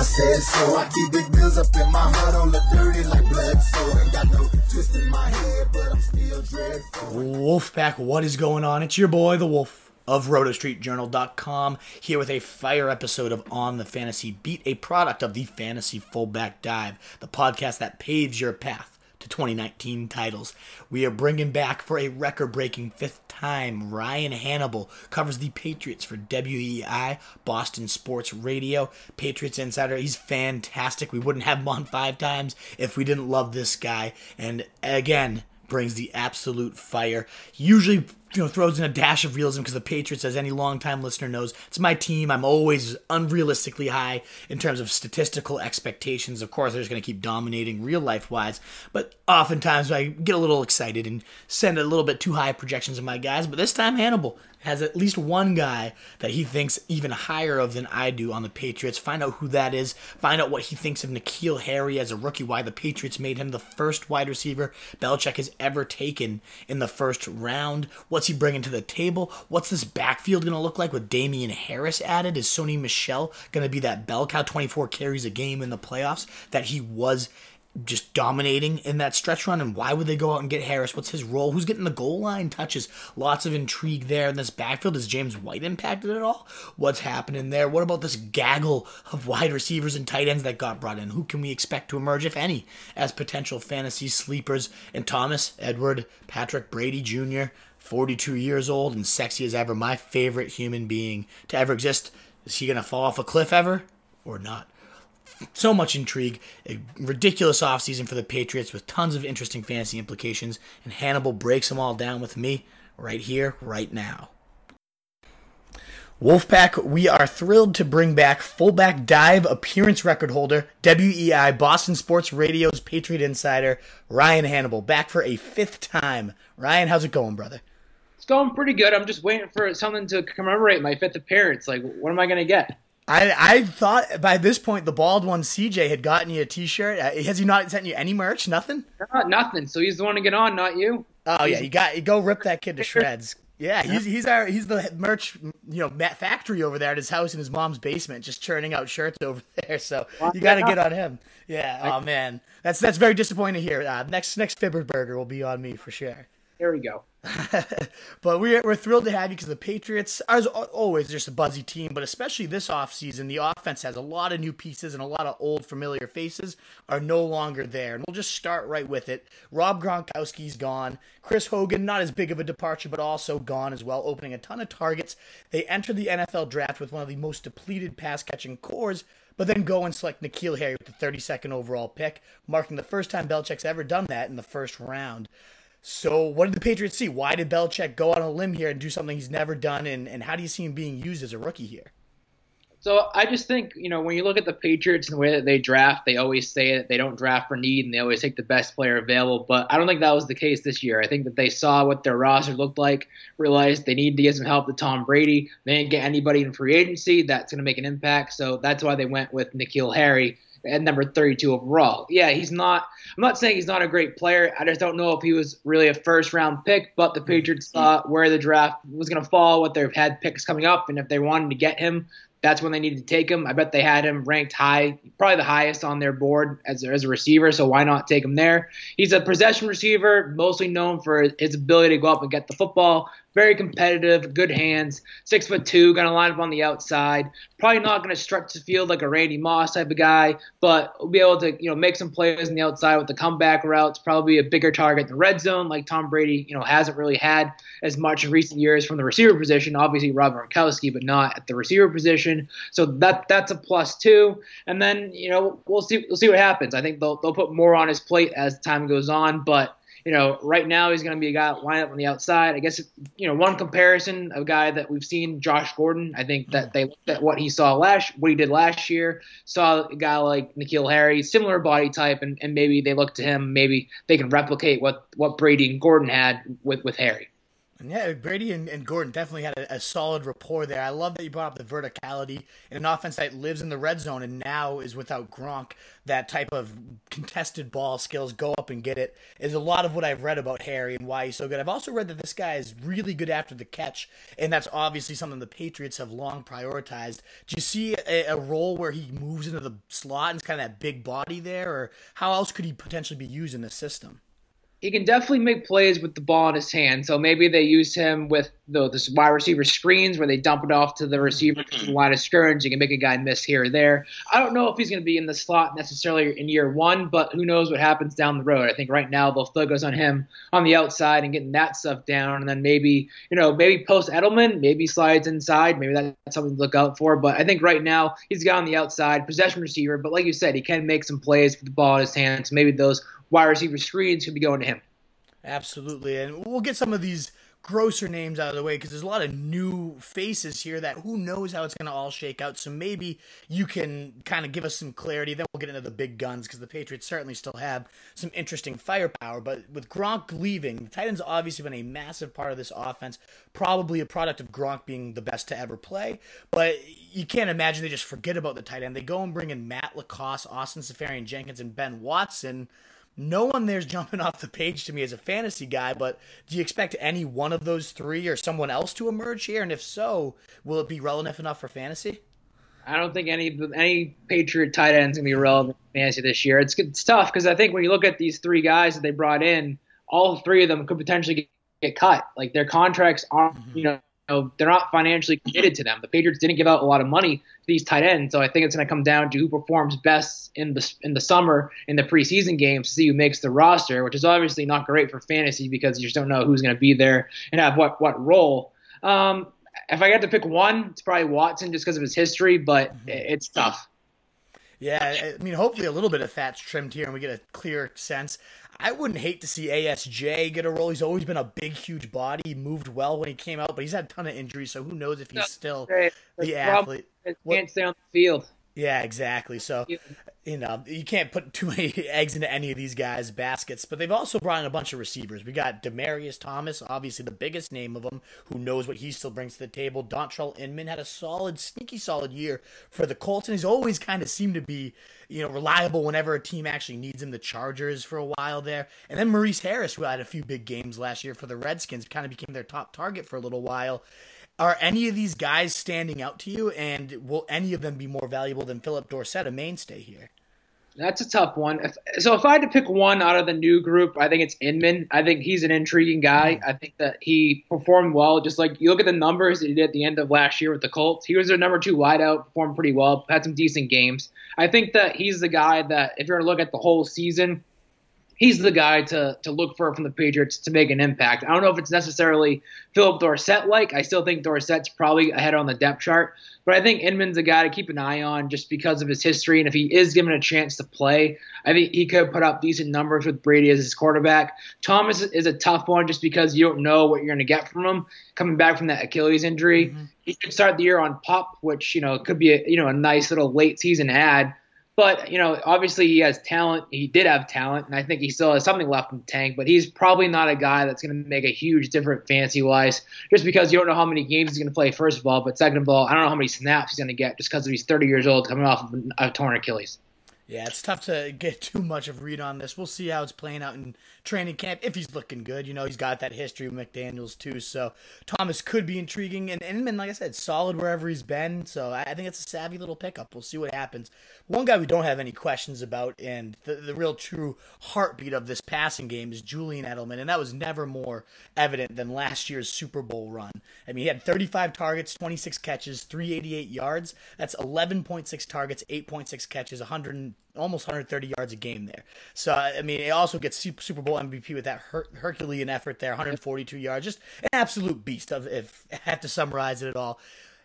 I said so. I keep big bills up in my hood on the dirty like blood. So ain't got no twist in my head, but I'm still dreadful. Wolfpack, what is going on? It's your boy, the Wolf of RotoStreetJournal.com, here with a fire episode of On the Fantasy Beat, a product of the Fantasy Fullback Dive, the podcast that paves your path to 2019 titles. We are bringing back for a record breaking fifth time Ryan Hannable covers the Patriots for WEEI, Boston Sports Radio, Patriots Insider. He's fantastic. We wouldn't have him on five times if we didn't love this guy. And again, brings the absolute fire. Usually, you know, throws in a dash of realism because the Patriots, as any longtime listener knows, it's my team. I'm always unrealistically high in terms of statistical expectations. Of course, they're just going to keep dominating real life wise, but oftentimes I get a little excited and send a little bit too high projections of my guys. But this time, Hannable has at least one guy that he thinks even higher of than I do on the Patriots. Find out who that is. Find out what he thinks of N'Keal Harry as a rookie, why the Patriots made him the first wide receiver Belichick has ever taken in the first round. What's he bringing to the table? What's this backfield going to look like with Damien Harris added? Is Sony Michel going to be that bell cow 24 carries a game in the playoffs that he was just dominating in that stretch run and why would they go out and get Harris? What's his role? Who's getting the goal line touches? Lots of intrigue there in this backfield. Is James White impacted at all? What's happening there? What about this gaggle of wide receivers and tight ends that got brought in? Who can we expect to emerge, if any, as potential fantasy sleepers? And Thomas, Edward, Patrick Brady Jr., 42 years old and sexy as ever, my favorite human being to ever exist. Is he going to fall off a cliff ever or not? so much intrigue, a ridiculous offseason for the Patriots with tons of interesting fantasy implications, and Hannable breaks them all down with me right here, right now. Wolfpack, we are thrilled to bring back fullback dive appearance record holder, WEEI Boston Sports Radio's Patriot Insider, Ryan Hannable, back for a fifth time. Ryan, how's it going, brother? Going pretty good. I'm just waiting for something to commemorate my fifth appearance. Like, what am I going to get? I, I thought by this point the bald one CJ had gotten you a T-shirt. Uh, Has he not sent you any merch? Nothing. Not nothing. So he's the one to get on, not you. Oh yeah, you got you go rip that kid to shreds. Yeah, he's he's our he's the merch you know factory over there at his house in his mom's basement, just churning out shirts over there. So you got to get on him. Yeah. Oh man, that's that's very disappointing to hear. Uh, next next Fibber Burger will be on me for sure. There we go. but we're, we're thrilled to have you because the Patriots are as always just a buzzy team, but especially this offseason, the offense has a lot of new pieces and a lot of old familiar faces are no longer there. And we'll just start right with it. Rob Gronkowski's gone. Chris Hogan, not as big of a departure, but also gone as well, opening a ton of targets. They entered the NFL draft with one of the most depleted pass catching cores, but then go and select N'Keal Harry with the 32nd overall pick, marking the first time Belichick's ever done that in the first round. So, what did the Patriots see? Why did Belichick go on a limb here and do something he's never done? And, and how do you see him being used as a rookie here? So, I just think, you know, when you look at the Patriots and the way that they draft, they always say that they don't draft for need and they always take the best player available. But I don't think that was the case this year. I think that they saw what their roster looked like, realized they needed to get some help to Tom Brady. They didn't get anybody in free agency that's going to make an impact. So, that's why they went with N'Keal Harry at number 32 overall. Yeah, he's not. I'm not saying he's not a great player. I just don't know if he was really a first round pick. But the Patriots mm-hmm. thought where the draft was going to fall, what they've had picks coming up, and if they wanted to get him, that's when they needed to take him. I bet they had him ranked high, probably the highest on their board as, as a receiver. So why not take him there? He's a possession receiver, mostly known for his ability to go up and get the football. Very competitive, good hands, six foot two, gonna line up on the outside. Probably not gonna stretch the field like a Randy Moss type of guy, but will be able to you know make some plays on the outside with the comeback routes. Probably a bigger target in the red zone, like Tom Brady. You know hasn't really had as much in recent years from the receiver position. Obviously Rob Gronkowski, but not at the receiver position. So that that's a plus two. And then you know we'll see we'll see what happens. I think they'll they'll put more on his plate as time goes on, but you know, right now he's going to be a guy lined up on the outside. I guess you know one comparison of a guy that we've seen, Josh Gordon. I think that they looked at what he saw last, what he did last year, saw a guy like N'Keal Harry, similar body type, and, and maybe they look to him. Maybe they can replicate what what Brady and Gordon had with with Harry. Yeah, Brady and, and Gordon definitely had a, a, solid rapport there. I love that you brought up the verticality in an offense that lives in the red zone and now is without Gronk. That type of contested ball skills, go up and get it, is a lot of what I've read about Harry and why he's so good. I've also read that this guy is really good after the catch, and that's obviously something the Patriots have long prioritized. Do you see a, a role where he moves into the slot and it's kind of that big body there, or how else could he potentially be used in the system? He can definitely make plays with the ball in his hand. So maybe they use him with the this wide receiver screens where they dump it off to the receiver to the mm-hmm. line of scrimmage. You can make a guy miss here or there. I don't know if he's going to be in the slot necessarily in year one, but who knows what happens down the road. I think right now they'll focus on him on the outside and getting that stuff down, and then maybe you know maybe post Edelman, maybe slides inside. Maybe that's something to look out for. But I think right now he's got on the outside possession receiver. But like you said, he can make some plays with the ball in his hands. So maybe those wide receiver screens could be going to him. Absolutely. And we'll get some of these grosser names out of the way because there's a lot of new faces here that who knows how it's going to all shake out. So maybe you can kind of give us some clarity. Then we'll get into the big guns because the Patriots certainly still have some interesting firepower. But with Gronk leaving, the Titans obviously been a massive part of this offense, probably a product of Gronk being the best to ever play. But you can't imagine they just forget about the tight end. They go and bring in Matt LaCosse, Austin Seferian-Jenkins, and Ben Watson no one there's jumping off the page to me as a fantasy guy, but do you expect any one of those three or someone else to emerge here? And if so, will it be relevant enough for fantasy? I don't think any any Patriot tight ends gonna be relevant in fantasy this year. It's it's tough because I think when you look at these three guys that they brought in, all three of them could potentially get, get cut. Like their contracts aren't, mm-hmm. you know, know, they're not financially committed to them. The Patriots didn't give out a lot of money to these tight ends, so I think it's going to come down to who performs best in the in the summer in the preseason games to see who makes the roster, which is obviously not great for fantasy because you just don't know who's going to be there and have what what role. Um, if I had to pick one, it's probably Watson just because of his history, but mm-hmm. it's tough. Yeah, I mean, hopefully a little bit of fat's trimmed here and we get a clear sense. I wouldn't hate to see ASJ get a role. He's always been a big, huge body. He moved well when he came out, but he's had a ton of injuries, so who knows if he's still the athlete. Can't stay on the field. Yeah, exactly. So, you know, you can't put too many eggs into any of these guys' baskets. But they've also brought in a bunch of receivers. We got Demaryius Thomas, obviously the biggest name of them, who knows what he still brings to the table. Dontrelle Inman had a solid, sneaky solid year for the Colts, and he's always kind of seemed to be, you know, reliable whenever a team actually needs him. The Chargers for a while there, and then Maurice Harris, who had a few big games last year for the Redskins, kind of became their top target for a little while. Are any of these guys standing out to you, and will any of them be more valuable than Phillip Dorsett, a mainstay here? That's a tough one. If, so if I had to pick one out of the new group, I think it's Inman. I think he's an intriguing guy. Mm-hmm. I think that he performed well. Just like you look at the numbers that he did at the end of last year with the Colts, he was their number two wideout, performed pretty well, had some decent games. I think that he's the guy that if you're going to look at the whole season, he's the guy to to look for from the Patriots to make an impact. I don't know if it's necessarily Phillip Dorsett like. I still think Dorsett's probably ahead on the depth chart, but I think Inman's a guy to keep an eye on just because of his history. And if he is given a chance to play, I think he could put up decent numbers with Brady as his quarterback. Thomas is a tough one just because you don't know what you're going to get from him coming back from that Achilles injury. Mm-hmm. He could start the year on PUP, which you know could be a you know a nice little late season add. But you know, obviously he has talent. He did have talent, and I think he still has something left in the tank. But he's probably not a guy that's going to make a huge difference fantasy wise, just because you don't know how many games he's going to play. First of all, but second of all, I don't know how many snaps he's going to get just because he's 30 years old, coming off of a torn Achilles. Yeah, it's tough to get too much of read on this. We'll see how it's playing out in training camp if he's looking good. You know, he's got that history with McDaniels too. So Thomas could be intriguing, and Inman, like I said, solid wherever he's been. So I think it's a savvy little pickup. We'll see what happens. One guy we don't have any questions about, and the, the real true heartbeat of this passing game is Julian Edelman, and that was never more evident than last year's Super Bowl run. I mean, he had 35 targets, 26 catches, 388 yards. That's 11.6 targets, 8.6 catches, 100 almost 130 yards a game there. So I mean, it also gets Super Bowl MVP with that Her- Herculean effort there, 142 yards, just an absolute beast. Of if I have to summarize it at all.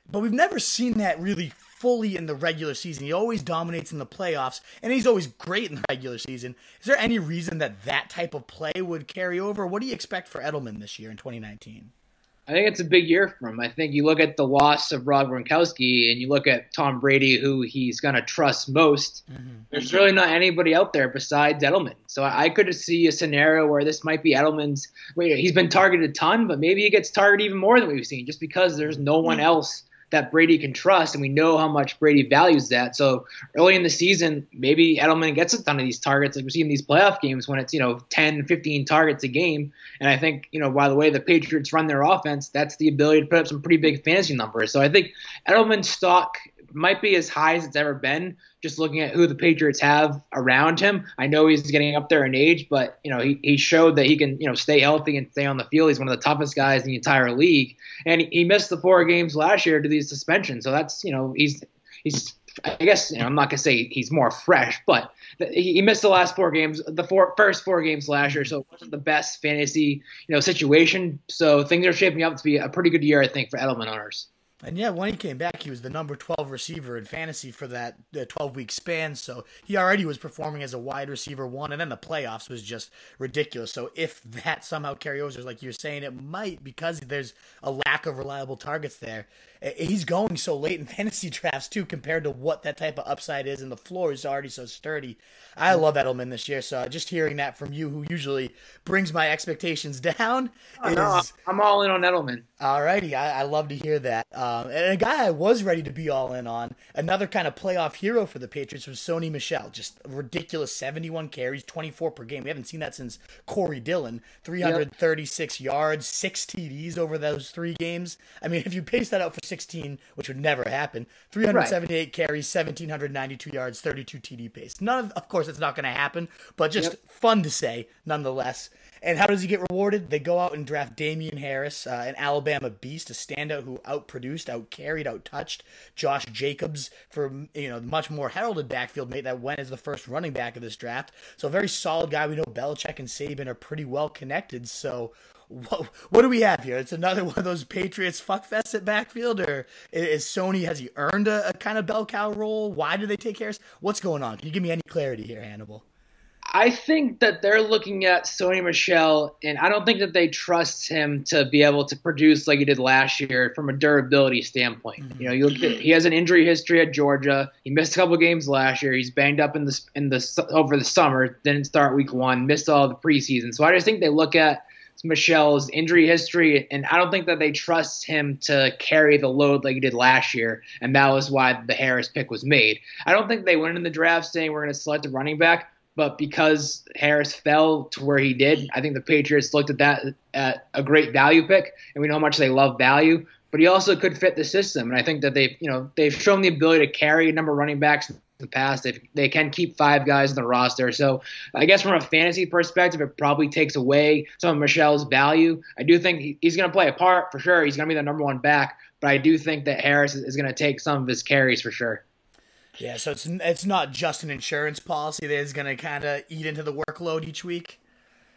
but we've never seen that really fully in the regular season. He always dominates in the playoffs, and he's always great in the regular season. Is there any reason that that type of play would carry over? What do you expect for Edelman this year in 2019? I think it's a big year for him. I think you look at the loss of Rob Gronkowski and you look at Tom Brady, who he's going to trust most. Mm-hmm. There's really not anybody out there besides Edelman. So I could see a scenario where this might be Edelman's. Wait, he's been targeted a ton, but maybe he gets targeted even more than we've seen, just because there's no one mm-hmm. else that Brady can trust, and we know how much Brady values that. So early in the season, maybe Edelman gets a ton of these targets, like we see in these playoff games when it's you know 10, 15 targets a game. And I think you know by the way the Patriots run their offense, that's the ability to put up some pretty big fantasy numbers. So I think Edelman's stock might be as high as it's ever been. Just looking at who the Patriots have around him, I know he's getting up there in age, but you know he, he showed that he can you know stay healthy and stay on the field. He's one of the toughest guys in the entire league, and he, missed the four games last year to these suspensions. So that's you know he's he's I guess you know, I'm not gonna say he's more fresh, but he missed the last four games, the four, first four games last year, so it wasn't the best fantasy you know situation. So things are shaping up to be a pretty good year, I think, for Edelman owners. And yeah, when he came back, he was the number 12 receiver in fantasy for that 12 week span. So he already was performing as a wide receiver one. And then the playoffs was just ridiculous. So if that somehow carries over, like you're saying, it might because there's a lack of reliable targets there. He's going so late in fantasy drafts, too, compared to what that type of upside is. And the floor is already so sturdy. I love Edelman this year. So just hearing that from you, who usually brings my expectations down, oh, is. No, I'm all in on Edelman. Alrighty, I, I love to hear that. Um, and a guy I was ready to be all in on, another kind of playoff hero for the Patriots was Sony Michel. Just ridiculous 71 carries, 24 per game. We haven't seen that since Corey Dillon. 336 yep. yards, six TDs over those three games. I mean, if you pace that out for 16, which would never happen, 378 right. carries, 1,792 yards, 32 TD pace. None of, of course, it's not going to happen, but just yep. fun to say nonetheless. And how does he get rewarded? They go out and draft Damien Harris, uh, an Alabama beast, a standout who outproduced, outcarried, outtouched Josh Jacobs for you know much more heralded backfield mate that went as the first running back of this draft. So a very solid guy. We know Belichick and Saban are pretty well connected. So what, what do we have here? It's another one of those Patriots fuckfests at backfield, or is Sony has he earned a, a kind of bell cow role? Why do they take Harris? What's going on? Can you give me any clarity here, Hannable? I think that they're looking at Sony Michel, and I don't think that they trust him to be able to produce like he did last year from a durability standpoint. Mm-hmm. You know, you look at, he has an injury history at Georgia. He missed a couple games last year. He's banged up in the in the over the summer. Didn't start week one. Missed all the preseason. So I just think they look at Michel's injury history, and I don't think that they trust him to carry the load like he did last year, and that was why the Harris pick was made. I don't think they went in the draft saying we're going to select a running back. But because Harris fell to where he did, I think the Patriots looked at that at a great value pick, and we know how much they love value. But he also could fit the system, and I think that they've you know they've shown the ability to carry a number of running backs the past. They they can keep five guys in the roster. So I guess from a fantasy perspective, it probably takes away some of Michel's value. I do think he's going to play a part for sure. He's going to be the number one back, but I do think that Harris is going to take some of his carries for sure. Yeah, so it's it's not just an insurance policy that is going to kind of eat into the workload each week.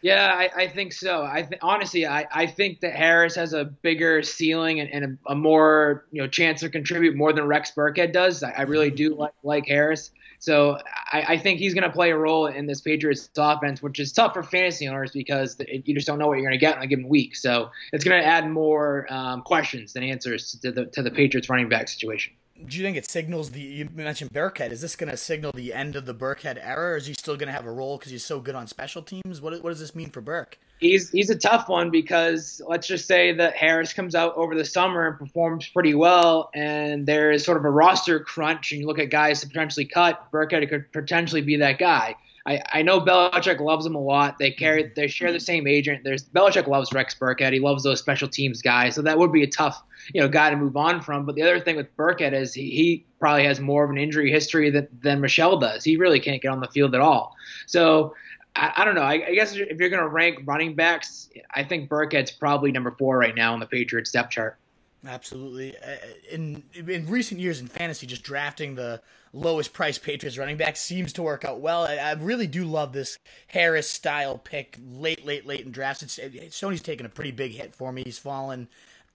Yeah, I, I think so. I th- honestly, I, I think that Harris has a bigger ceiling and, and a, a, more you know chance to contribute more than Rex Burkhead does. I, I really do like like Harris. So I, I think he's going to play a role in this Patriots offense, which is tough for fantasy owners because it, you just don't know what you're going to get in a given week. So it's going to add more um, questions than answers to the to the Patriots running back situation do you think it signals the you mentioned Burkhead? Is this going to signal the end of the Burkhead era, or is he still going to have a role because he's so good on special teams? What what does this mean for Burke? He's he's a tough one because let's just say that Harris comes out over the summer and performs pretty well, and there is sort of a roster crunch, and you look at guys to potentially cut. Burkhead could potentially be that guy. I, I know Belichick loves him a lot. They carry mm-hmm. they share the same agent. There's Belichick loves Rex Burkhead. He loves those special teams guys. So that would be a tough you know guy to move on from. But the other thing with Burkhead is he, he probably has more of an injury history than, than Michel does. He really can't get on the field at all. So I, I don't know. I, I, guess if you're going to rank running backs, I think Burkhead's probably number four right now on the Patriots depth chart. Absolutely. Uh, in in recent years in fantasy, just drafting the lowest price Patriots running back seems to work out well. I, I really do love this Harris style pick late, late, late in drafts. It's, it, Sony's taken a pretty big hit for me. He's fallen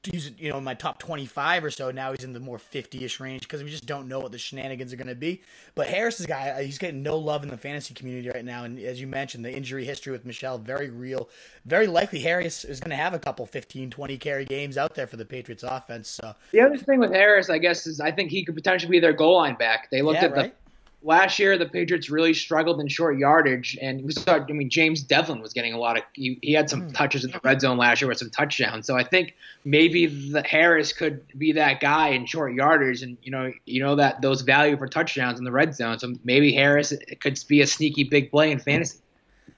he's you know in my top 25 or so. Now he's in the more 50ish range because we just don't know what the shenanigans are going to be. But Harris is guy uh, he's getting no love in the fantasy community right now, and as you mentioned, the injury history with Michel very real. Very likely Harris is going to have a couple 15, 20 carry games out there for the Patriots offense. So the other thing with Harris, I guess, is I think he could potentially be their goal line back. They looked Yeah, at right. the last year the Patriots really struggled in short yardage, and we saw. I mean, James Develin was getting a lot of. He, he had some hmm. touches in the red zone last year with some touchdowns. So I think maybe the Harris could be that guy in short yardage, and you know, you know that those value for touchdowns in the red zone. So maybe Harris could be a sneaky big play in fantasy.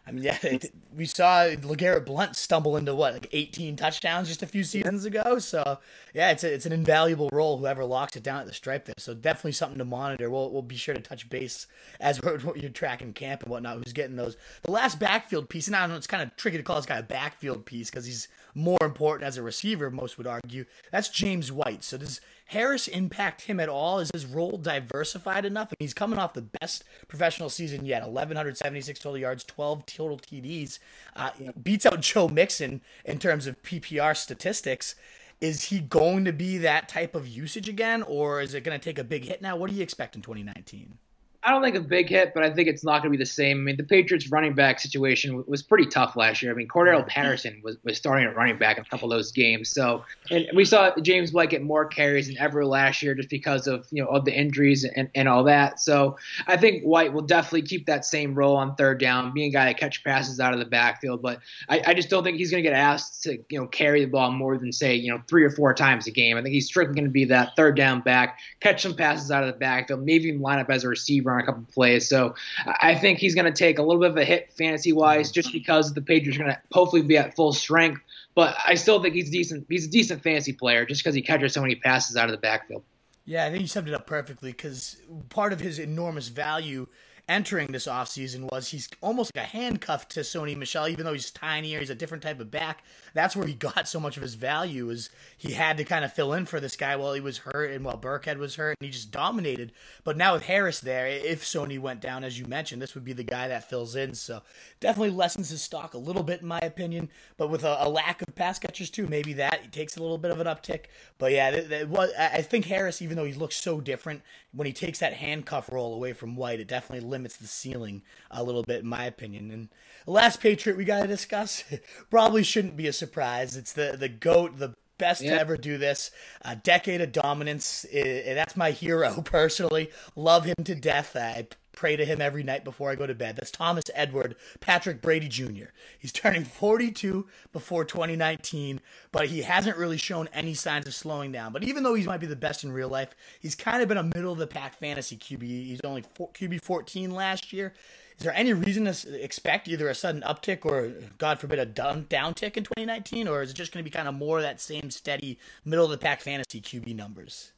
I mean, yeah, it, we saw LeGarrette Blount stumble into what like 18 touchdowns just a few seasons ago. So yeah, it's a, it's an invaluable role. Whoever locks it down at the stripe there. So definitely something to monitor. We'll we'll be sure to touch base as we're, you're tracking camp and whatnot. Who's getting those? The last backfield piece, and I don't know, it's kind of tricky to call this guy a backfield piece because he's more important as a receiver. Most would argue that's James White. So does Harris impact him at all? Is his role diversified enough? And he's coming off the best professional season yet 1,176 total yards, 12 total TDs. Uh, beats out Joe Mixon in terms of PPR statistics. Is he going to be that type of usage again, or is it going to take a big hit now? What do you expect in 2019? I don't think a big hit, but I think it's not going to be the same. I mean, the Patriots running back situation was pretty tough last year. I mean, Cordarrelle Patterson was, was starting at running back in a couple of those games. So, and we saw James White get more carries than ever last year just because of, you know, of the injuries and, and all that. So I think White will definitely keep that same role on third down, being a guy that catch passes out of the backfield. But I, I just don't think he's going to get asked to, you know, carry the ball more than, say, you know, three or four times a game. I think he's strictly going to be that third down back, catch some passes out of the backfield, maybe even line up as a receiver on a couple plays. So I think he's going to take a little bit of a hit fantasy wise, just because the Patriots are going to hopefully be at full strength. But I still think he's decent. He's a decent fantasy player just because he catches so many passes out of the backfield. Yeah, I think you summed it up perfectly because part of his enormous value entering this offseason was he's almost like a handcuff to Sony Michel, even though he's tinier, he's a different type of back. That's where he got so much of his value is he had to kind of fill in for this guy while he was hurt and while Burkhead was hurt, and he just dominated. But now with Harris there, if Sony went down, as you mentioned, this would be the guy that fills in. So definitely lessens his stock a little bit, in my opinion. But with a, a lack of pass catchers too, maybe that takes a little bit of an uptick. But yeah, th- th- what I think Harris, even though he looks so different, when he takes that handcuff roll away from White, it definitely limits the ceiling a little bit, in my opinion. And the last Patriot we got to discuss probably shouldn't be a surprise. It's the the goat, the best Yeah. to ever do this. A decade of dominance. I- that's my hero personally. Love him to death. I pray to him every night before I go to bed. That's Thomas Edward Patrick Brady Jr. He's turning 42 before 2019, but he hasn't really shown any signs of slowing down. But even though he might be the best in real life, he's kind of been a middle of the pack fantasy QB. He's only four, QB 14 last year. Is there any reason to expect either a sudden uptick or, God forbid, a down downtick in 2019, or is it just going to be kind of more of that same steady middle of the pack fantasy QB numbers?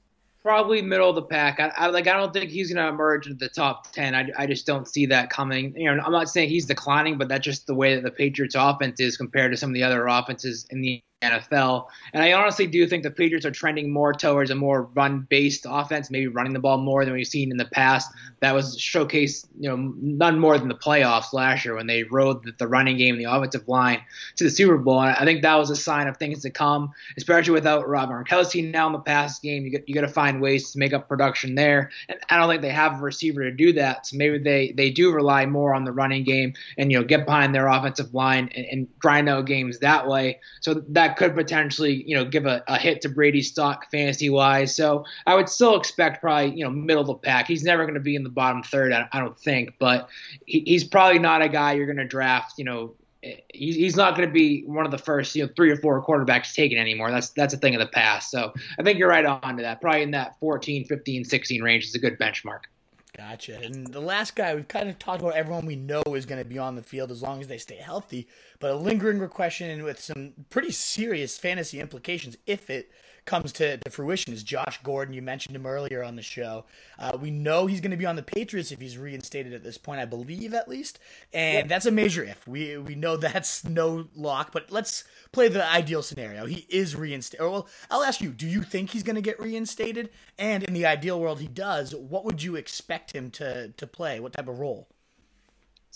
Probably middle of the pack. I, I like. I don't think he's going to emerge into the top ten. I, I just don't see that coming. You know, I'm not saying he's declining, but that's just the way that the Patriots' offense is compared to some of the other offenses in the NFL. And I honestly do think the Patriots are trending more towards a more run-based offense, maybe running the ball more than we've seen in the past. That was showcased, you know, none more than the playoffs last year when they rode the, running game the offensive line to the Super Bowl. And I think that was a sign of things to come, especially without Rob Gronkowski now in the past game. You got, you got to find ways to make up production there. And I don't think they have a receiver to do that. So maybe they, they do rely more on the running game and, you know, get behind their offensive line and, and grind out games that way. So that could potentially, you know, give a, a hit to Brady's stock fantasy wise. So I would still expect probably, you know, middle of the pack. He's never going to be in the bottom third, I, I don't think, but he, he's probably not a guy you're going to draft, you know, eh, he's he's not going to be one of the first you know three or four quarterbacks taken anymore that's that's a thing of the past so i think you're right on to that probably in that 14 15 16 range is a good benchmark Gotcha. And the last guy, we've kind of talked about everyone we know is going to be on the field as long as they stay healthy. But a lingering question with some pretty serious fantasy implications if it comes to, to fruition is Josh Gordon. You mentioned him earlier on the show. Uh, we know he's going to be on the Patriots if he's reinstated at this point, I believe at least. And that's a major if. We we know that's no lock, but let's play the ideal scenario. He is reinstated. Well, I'll ask you, do you think he's going to get reinstated? And in the ideal world he does, what would you expect him to to play? What type of role?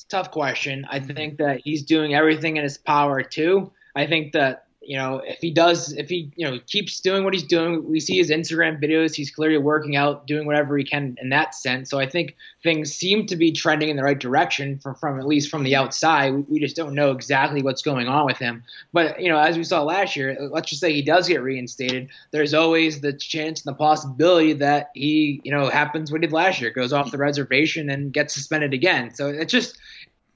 Tough question. I mm-hmm. think that he's doing everything in his power too. I think that you know, if he does, if he, you know, keeps doing what he's doing, we see his Instagram videos. He's clearly working out, doing whatever he can in that sense. So I think things seem to be trending in the right direction from, from at least from the outside. We, we just don't know exactly what's going on with him. But, you know, as we saw last year, let's just say he does get reinstated. There's always the chance and the possibility that he, you know, happens what he did last year, goes off the reservation and gets suspended again. So it's just,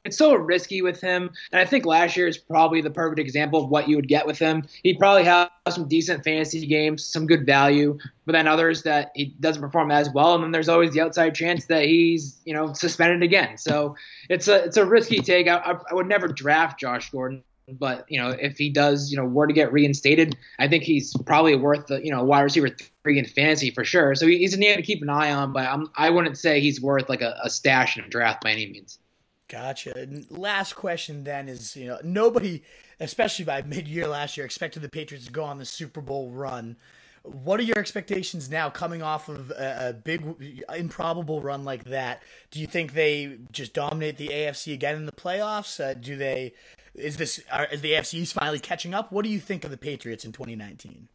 it's so risky with him. And I think last year is probably the perfect example of what you would get with him. He'd probably have some decent fantasy games, some good value, but then others that he doesn't perform as well. And then there's always the outside chance that he's, you know, suspended again. So it's a it's a risky take. I, I would never draft Josh Gordon. But you know, if he does, you know, were to get reinstated, I think he's probably worth the, you know, wide receiver three in fantasy for sure. So he's a name to keep an eye on, but I'm, I wouldn't say he's worth like a, a stash in a draft by any means. Gotcha. Last question then is, you know, nobody, especially by mid-year last year, expected the Patriots to go on the Super Bowl run. What are your expectations now coming off of a, a big, improbable run like that? Do you think they just dominate the AFC again in the playoffs? Uh, do they? Is this are, is the AFC finally catching up? What do you think of the Patriots in 2019?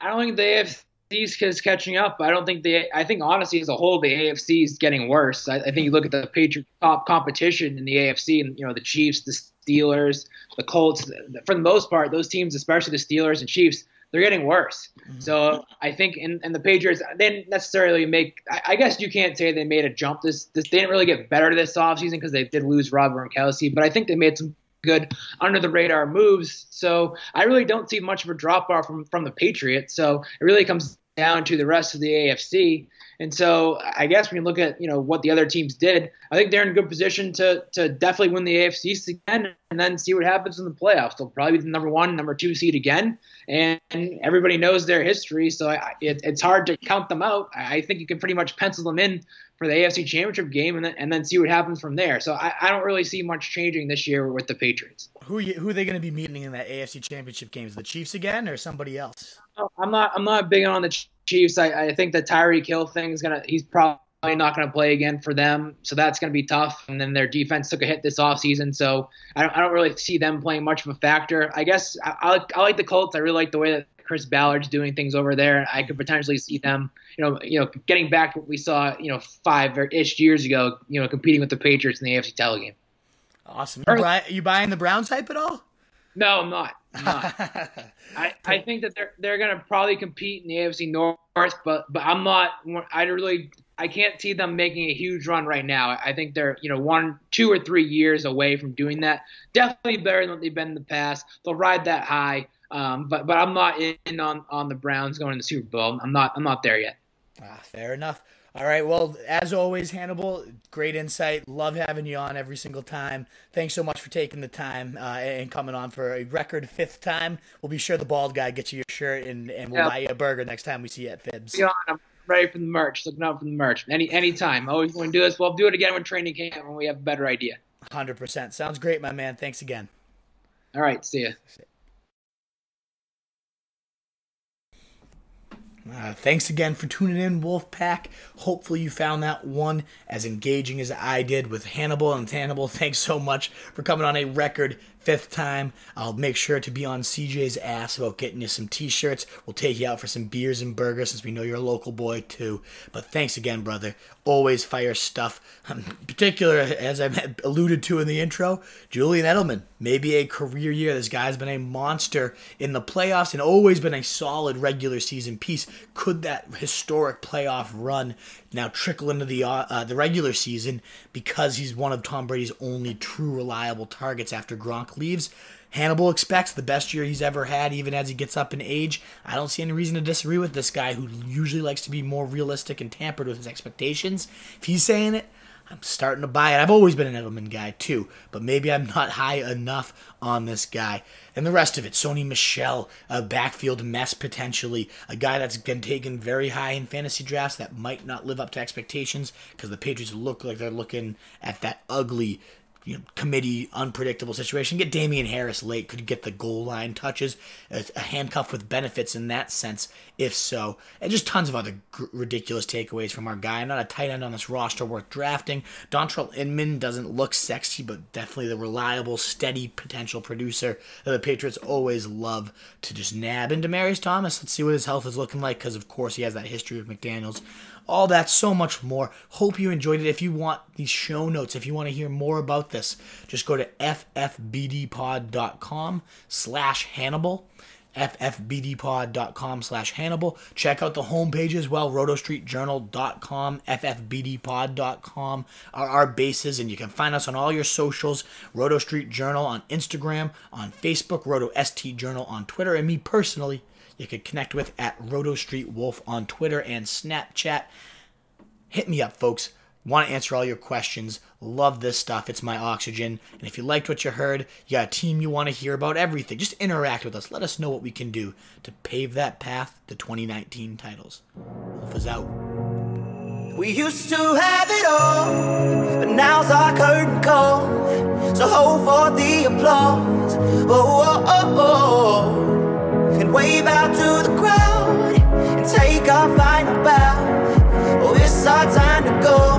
I don't think the AFC AFC is catching up. I don't think the. I think honestly, as a whole, the AFC is getting worse. I, I think you look at the Patriots top competition in the AFC, and you know the Chiefs, the Steelers, the Colts. For the most part, those teams, especially the Steelers and Chiefs, they're getting worse. Mm-hmm. So I think, and, and the Patriots, they didn't necessarily make. I, I, guess you can't say they made a jump. This, this they didn't really get better this offseason because they did lose Robert and Kelce, but I think they made some good under the radar moves. So I really don't see much of a drop off from, from the Patriots. So it really comes down to the rest of the AFC. And so I guess when you look at you know what the other teams did, I think they're in a good position to to definitely win the AFC again, and then see what happens in the playoffs. They'll probably be the number one, number two seed again, and everybody knows their history, so I, it, it's hard to count them out. I think you can pretty much pencil them in for the AFC Championship game, and then and then see what happens from there. So I, I don't really see much changing this year with the Patriots. Who who are they going to be meeting in that AFC Championship game? Is the Chiefs again, or somebody else? I'm not I'm not big on the Chiefs. I, I think the Tyreek Hill thing is gonna he's probably not going to play again for them, so that's going to be tough. And then their defense took a hit this offseason, so I don't, I don't really see them playing much of a factor. I guess I, I, I like the Colts. I really like the way that Chris Ballard's doing things over there. I could potentially see them, you know, you know, getting back what we saw, you know, five ish years ago, you know, competing with the Patriots in the AFC title game. Awesome. You, buy, you buying the Browns hype at all? No, I'm not. Not. I, I think that they're they're gonna probably compete in the AFC North, but but I'm not. I really I can't see them making a huge run right now. I think they're you know one, two or three years away from doing that. Definitely better than what they've been in the past. They'll ride that high. Um, but but I'm not in on, on the Browns going to the Super Bowl. I'm not I'm not there yet. Ah, fair enough. All right. Well, as always, Hannable, great insight. Love having you on every single time. Thanks so much for taking the time uh, and coming on for a record fifth time. We'll be sure the bald guy gets you your shirt and, and we'll buy you a burger next time we see you at Fibs. Yeah, I'm ready for the merch. Looking out for the merch. Any anytime. Always want to do this. We'll do it again when training camp when we have a better idea. 100%. Sounds great, my man. Thanks again. All right. See ya. Uh, thanks again for tuning in, Wolfpack. Hopefully, you found that one as engaging as I did with Hannable and Hannable. Thanks so much for coming on a record fifth time. I'll make sure to be on CJ's ass about getting you some t shirts. We'll take you out for some beers and burgers since we know you're a local boy too. But thanks again, brother. Always fire stuff. Um, in particular, as I alluded to in the intro, Julian Edelman. Maybe a career year. This guy's been a monster in the playoffs and always been a solid regular season piece. Could that historic playoff run now trickle into the uh, uh, the regular season because he's one of Tom Brady's only true reliable targets after Gronk leaves. Hannable expects the best year he's ever had, even as he gets up in age. I don't see any reason to disagree with this guy who usually likes to be more realistic and tampered with his expectations. If he's saying it, I'm starting to buy it. I've always been an Edelman guy too, but maybe I'm not high enough on this guy. And the rest of it, Sony Michel, a backfield mess potentially, a guy that's been taken very high in fantasy drafts that might not live up to expectations because the Patriots look like they're looking at that ugly you know, committee unpredictable situation. Get Damien Harris late, could get the goal line touches, a, a handcuff with benefits in that sense, if so, and just tons of other g- ridiculous takeaways from our guy. Not a tight end on this roster worth drafting. Dontrelle Inman doesn't look sexy, but definitely the reliable, steady potential producer that the Patriots always love to just nab. And Demaryius Thomas, let's see what his health is looking like, because of course he has that history with McDaniels all that, so much more. Hope you enjoyed it. If you want these show notes, if you want to hear more about this, just go to ffbdpod.com slash Hannable ffbdpod.com slash Hannable. Check out the homepage as well, rotostreetjournal.com, ffbdpod.com are our bases, and you can find us on all your socials, Roto Street Journal on Instagram, on Facebook, Roto ST Journal on Twitter, and me personally, you could connect with at Roto Street Wolf on Twitter and Snapchat. Hit me up, folks. Want to answer all your questions. Love this stuff. It's my oxygen. And if you liked what you heard, you got a team you want to hear about everything, just interact with us. Let us know what we can do to pave that path to 2019 titles. Wolf is out. We used to have it all, but now's our curtain call. So hold for the applause. Oh, oh, oh, oh. oh. And wave out to the crowd and take our final bow. Oh, it's our time to go,